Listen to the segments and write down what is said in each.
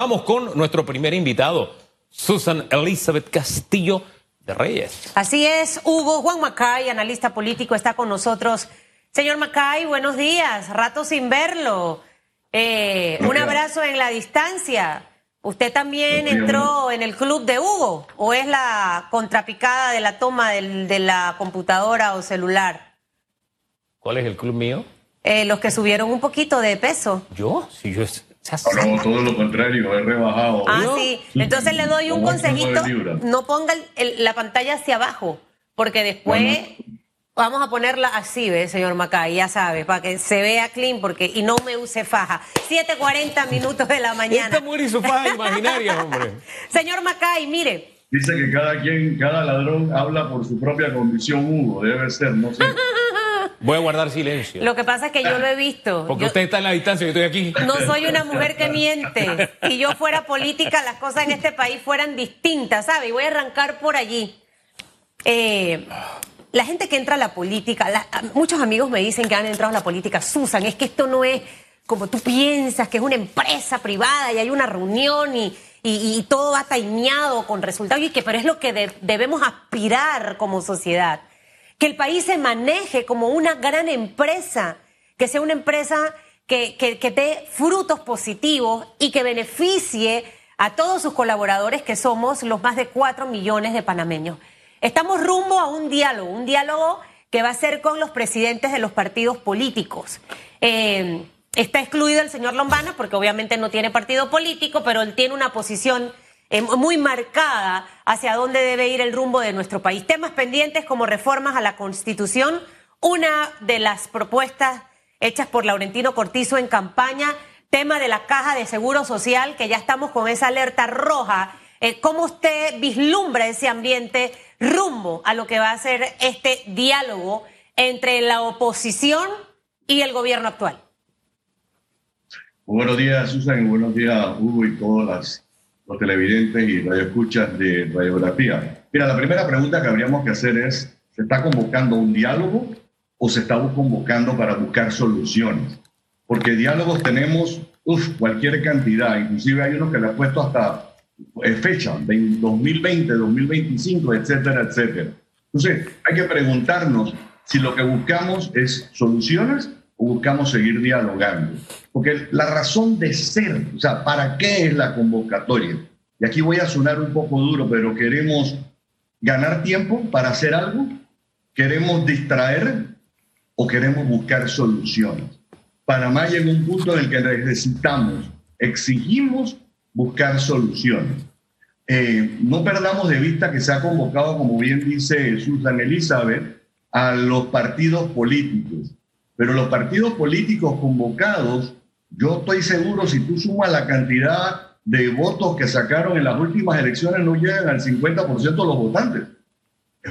Vamos con nuestro primer invitado, Susan Elizabeth Castillo de Reyes. Así es, Hugo Juan Macay, analista político, está con nosotros. Señor Macay, buenos días, rato sin verlo. Eh, un abrazo en la distancia. ¿Usted también entró en el club de Hugo o es la contrapicada de la toma del, de la computadora o celular? ¿Cuál es el club mío? Eh, los que subieron un poquito de peso. ¿Yo? Si yo no, todo lo contrario, he rebajado. Ah, sí. Entonces le doy un consejito. No ponga la pantalla hacia abajo, porque después vamos a ponerla así, ¿ve, señor Macay? Ya sabe, para que se vea clean porque y no me use faja. 7.40 minutos de la mañana. Esta muere su faja imaginaria, hombre. señor Macay, mire. Dice que cada quien, cada ladrón habla por su propia condición, Hugo. Debe ser, no sé. Voy a guardar silencio. Lo que pasa es que yo lo he visto. Porque usted está en la distancia, yo estoy aquí. No soy una mujer que miente. Si yo fuera política, las cosas en este país fueran distintas, ¿sabe? Y voy a arrancar por allí. Eh, la gente que entra a la política, muchos amigos me dicen que han entrado a la política, Susan, es que esto no es como tú piensas, que es una empresa privada y hay una reunión y, y, todo va tañado con resultados, y que, pero es lo que debemos aspirar como sociedad que el país se maneje como una gran empresa, que sea una empresa que, que, dé frutos positivos y que beneficie a todos sus colaboradores, que somos los más de cuatro millones de panameños. Estamos rumbo a un diálogo, un diálogo que va a ser con los presidentes de los partidos políticos. Eh, está excluido el señor Lombana porque obviamente no tiene partido político, pero él tiene una posición muy marcada hacia dónde debe ir el rumbo de nuestro país. Temas pendientes como reformas a la Constitución, una de las propuestas hechas por Laurentino Cortizo en campaña, tema de la caja de seguro social, que ya estamos con esa alerta roja. Eh, ¿Cómo usted vislumbra ese ambiente rumbo a lo que va a ser este diálogo entre la oposición y el gobierno actual? Buenos días, Susan, y buenos días, Hugo, y todas las los televidentes y radioescuchas de radiografía. Mira, la primera pregunta que habríamos que hacer es, ¿se está convocando un diálogo o se está convocando para buscar soluciones? Porque diálogos tenemos uf, cualquier cantidad, inclusive hay unos que le han puesto hasta eh, fecha, 2020, 2025, etcétera, etcétera. Entonces, hay que preguntarnos si lo que buscamos es soluciones o buscamos seguir dialogando. Porque la razón de ser, o sea, ¿para qué es la convocatoria? Y aquí voy a sonar un poco duro, pero queremos ganar tiempo para hacer algo, queremos distraer o queremos buscar soluciones. Panamá llega a un punto en el que necesitamos, exigimos buscar soluciones. Eh, no perdamos de vista que se ha convocado, como bien dice Susan Elizabeth, a los partidos políticos pero los partidos políticos convocados, yo estoy seguro, si tú sumas la cantidad de votos que sacaron en las últimas elecciones, no llegan al 50% de los votantes.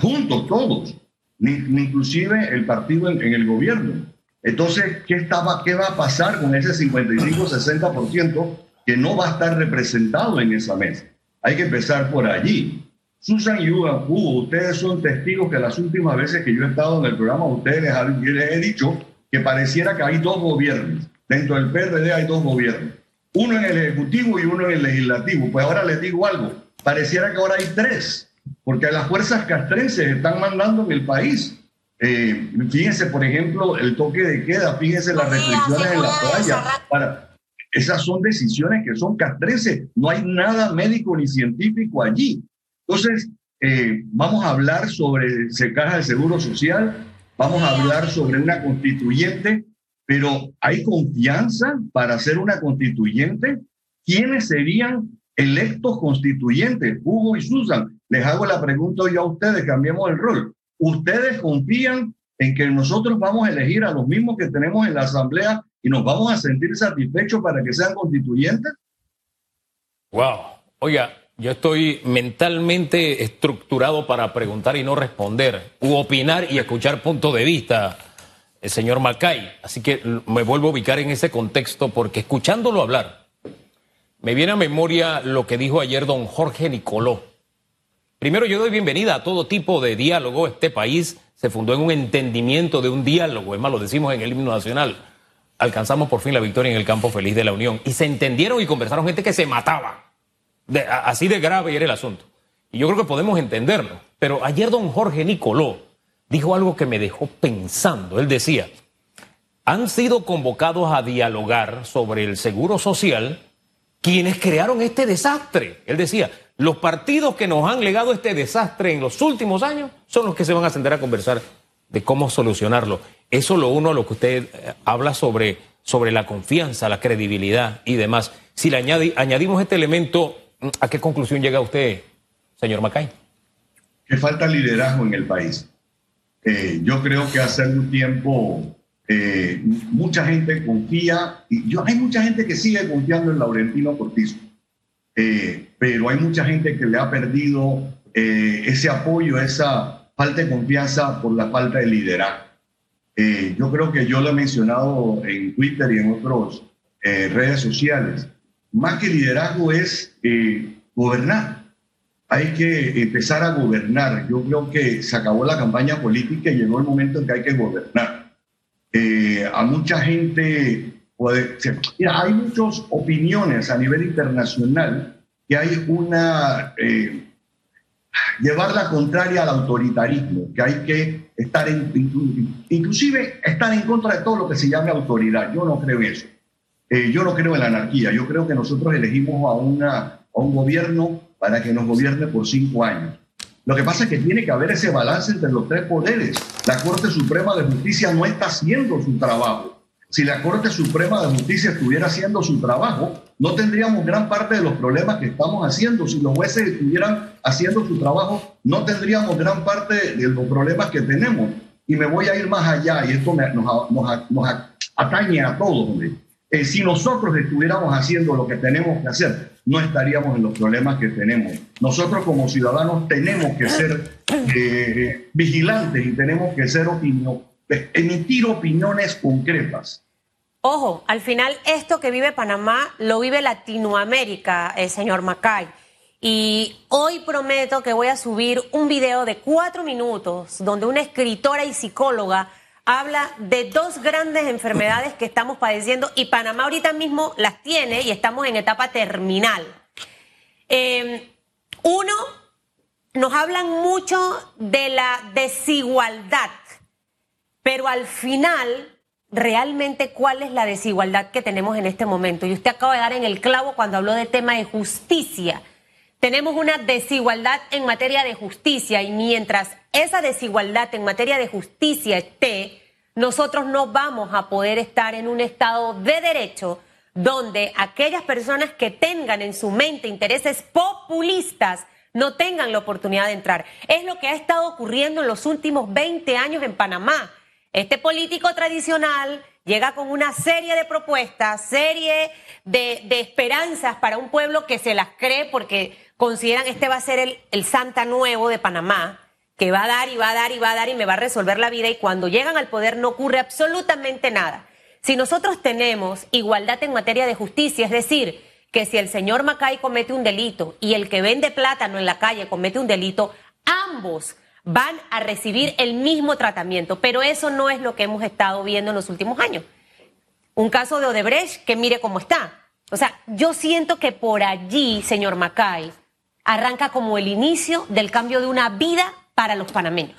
Juntos, todos. Ni, inclusive el partido en, el gobierno. Entonces, ¿qué, estaba, ¿qué va a pasar con ese 55-60% que no va a estar representado en esa mesa? Hay que empezar por allí. Susan y Hugo, ustedes son testigos que las últimas veces que yo he estado en el programa, ustedes les he dicho que pareciera que hay dos gobiernos. Dentro del PRD hay dos gobiernos. Uno en el Ejecutivo y uno en el Legislativo. Pues ahora les digo algo. Pareciera que ahora hay tres, porque las fuerzas castrenses están mandando en el país. Eh, fíjense, por ejemplo, el toque de queda, fíjense las restricciones en la playa. Para, esas son decisiones que son castrenses. No hay nada médico ni científico allí. Entonces, eh, vamos a hablar sobre se caja de seguro social, vamos a hablar sobre una constituyente, pero ¿hay confianza para hacer una constituyente? ¿Quiénes serían electos constituyentes? Hugo y Susan, les hago la pregunta yo a ustedes, cambiemos el rol. ¿Ustedes confían en que nosotros vamos a elegir a los mismos que tenemos en la Asamblea y nos vamos a sentir satisfechos para que sean constituyentes? Wow. Oiga, yo estoy mentalmente estructurado para preguntar y no responder, u opinar y escuchar punto de vista, el señor Macay. Así que me vuelvo a ubicar en ese contexto porque escuchándolo hablar, me viene a memoria lo que dijo ayer don Jorge Nicoló. Primero, yo doy bienvenida a todo tipo de diálogo. Este país se fundó en un entendimiento de un diálogo, es más, lo decimos en el himno nacional. alcanzamos por fin la victoria en el campo feliz de la Unión. Y se entendieron y conversaron gente que se mataba. Así de grave era el asunto. Y yo creo que podemos entenderlo. Pero ayer don Jorge Nicoló dijo algo que me dejó pensando. Él decía, han sido convocados a dialogar sobre el seguro social quienes crearon este desastre. Él decía, los partidos que nos han legado este desastre en los últimos años son los que se van a sentar a conversar de cómo solucionarlo. Eso lo uno a lo que usted eh, habla sobre, sobre la confianza, la credibilidad y demás. Si le añadimos este elemento, ¿a qué conclusión llega usted, señor Macay? Que falta liderazgo en el país. Eh, yo creo que hace algún tiempo eh, mucha gente confía, y yo, hay mucha gente que sigue confiando en Laurentino Cortizo, pero hay mucha gente que le ha perdido ese apoyo, esa falta de confianza por la falta de liderazgo. Eh, yo creo que yo lo he mencionado en Twitter y en otras eh, redes sociales. Más que liderazgo es eh, gobernar. Hay que empezar a gobernar. Yo creo que se acabó la campaña política y llegó el momento en que hay que gobernar. a mucha gente puede... Hay muchas opiniones a nivel internacional que hay una llevar la contraria al autoritarismo, que hay que estar en, inclusive estar en contra de todo lo que se llame autoridad. Yo no creo eso. Eh, yo no creo en la anarquía. Yo creo que nosotros elegimos a, una, a un gobierno para que nos gobierne por cinco años. Lo que pasa es que tiene que haber ese balance entre los tres poderes. La Corte Suprema de Justicia no está haciendo su trabajo. Si la Corte Suprema de Justicia estuviera haciendo su trabajo, no tendríamos gran parte de los problemas que estamos haciendo. Si los jueces estuvieran haciendo su trabajo, no tendríamos gran parte de los problemas que tenemos. Y me voy a ir más allá, y esto nos, atañe a todos. Eh, si nosotros estuviéramos haciendo lo que tenemos que hacer, no estaríamos en los problemas que tenemos. Nosotros como ciudadanos tenemos que ser eh, vigilantes y tenemos que ser emitir opiniones concretas. Ojo, al final esto que vive Panamá lo vive Latinoamérica, eh, señor Macay. Y hoy prometo que voy a subir un video de cuatro minutos donde una escritora y psicóloga habla de dos grandes enfermedades que estamos padeciendo y Panamá ahorita mismo las tiene y estamos en etapa terminal. Em, uno, nos hablan mucho de la desigualdad, pero al final realmente cuál es la desigualdad que tenemos en este momento. Y usted acaba de dar en el clavo cuando habló de tema de justicia. Tenemos una desigualdad en materia de justicia y mientras esa desigualdad en materia de justicia esté, nosotros no vamos a poder estar en un estado de derecho donde aquellas personas que tengan en su mente intereses populistas no tengan la oportunidad de entrar. Es lo que ha estado ocurriendo en los últimos 20 años en Panamá. Este político tradicional llega con una serie de propuestas, serie de, esperanzas para un pueblo que se las cree porque consideran este va a ser el, el Santa Nuevo de Panamá, que va a dar y va a dar y va a dar y me va a resolver la vida y cuando llegan al poder no ocurre absolutamente nada. Si nosotros tenemos igualdad en materia de justicia, es decir, que si el señor Macay comete un delito y el que vende plátano en la calle comete un delito, ambos van a recibir el mismo tratamiento, pero eso no es lo que hemos estado viendo en los últimos años. Un caso de Odebrecht que mire cómo está. O sea, yo siento que por allí, señor Macay, arranca como el inicio del cambio de una vida para los panameños.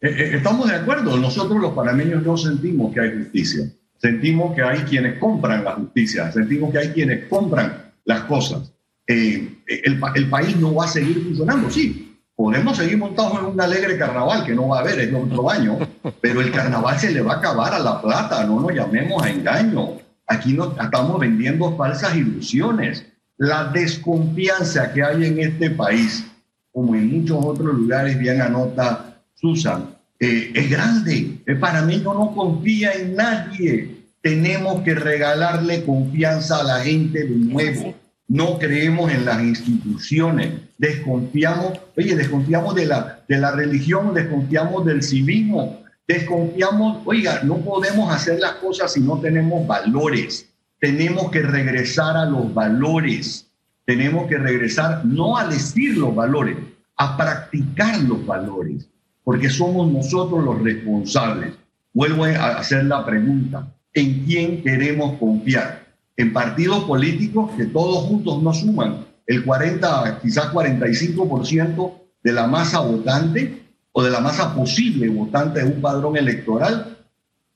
Eh, eh, estamos de acuerdo, nosotros los panameños no sentimos que hay justicia, sentimos que hay quienes compran la justicia, sentimos que hay quienes compran las cosas. Eh, el, el país no va a seguir funcionando, sí, podemos seguir montados en un alegre carnaval que no va a haber el otro año, pero el carnaval se le va a acabar a la plata, no nos llamemos a engaño. Aquí no estamos vendiendo falsas ilusiones. La desconfianza que hay en este país, como en muchos otros lugares, bien anota Susan, eh, es grande. Para mí no, no confía en nadie. Tenemos que regalarle confianza a la gente de nuevo. No creemos en las instituciones, desconfiamos, oye, desconfiamos de la, de la religión, desconfiamos del civismo, desconfiamos, oiga, no podemos hacer las cosas si no tenemos valores, tenemos que regresar a los valores, tenemos que regresar no a decir los valores, a practicar los valores, porque somos nosotros los responsables. Vuelvo a hacer la pregunta, en quién queremos confiar. En partidos políticos que todos juntos no suman el 40, quizás 45% de la masa votante o de la masa posible votante de un padrón electoral.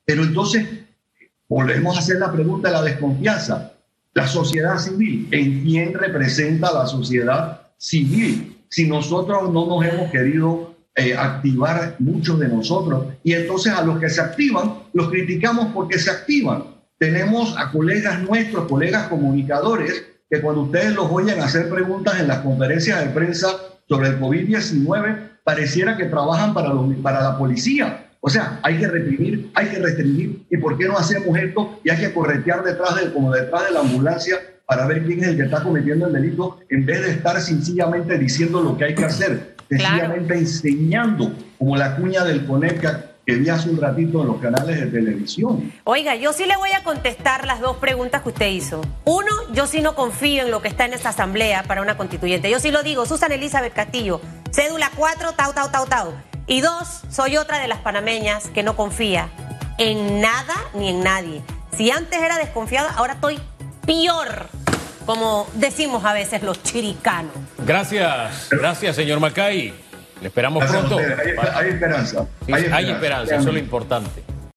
Pero entonces volvemos a hacer la pregunta de la desconfianza. La sociedad civil, ¿en quién representa la sociedad civil? Si nosotros no nos hemos querido eh, activar muchos de nosotros y entonces a los que se activan los criticamos porque se activan. Tenemos a colegas nuestros, colegas comunicadores, que cuando ustedes los oyen hacer preguntas en las conferencias de prensa sobre el COVID-19, pareciera que trabajan para, para la policía. O sea, hay que reprimir, hay que restringir. ¿Y por qué no hacemos esto? Y hay que corretear detrás de, como detrás de la ambulancia para ver quién es el que está cometiendo el delito, en vez de estar sencillamente diciendo lo que hay que hacer, sencillamente enseñando, como la cuña del Coneca que vi hace un ratito en los canales de televisión. Oiga, yo sí le voy a contestar las dos preguntas que usted hizo. Uno, yo sí no confío en lo que está en esta asamblea para una constituyente. Yo sí lo digo, Susan Elizabeth Castillo, cédula 4, tau, tau, tau, tau. Y dos, soy otra de las panameñas que no confía en nada ni en nadie. Si antes era desconfiada, ahora estoy peor, como decimos a veces los chiricanos. Gracias, gracias, señor Macay. Le esperamos pronto. Hay, esperanza. hay esperanza, eso es lo importante.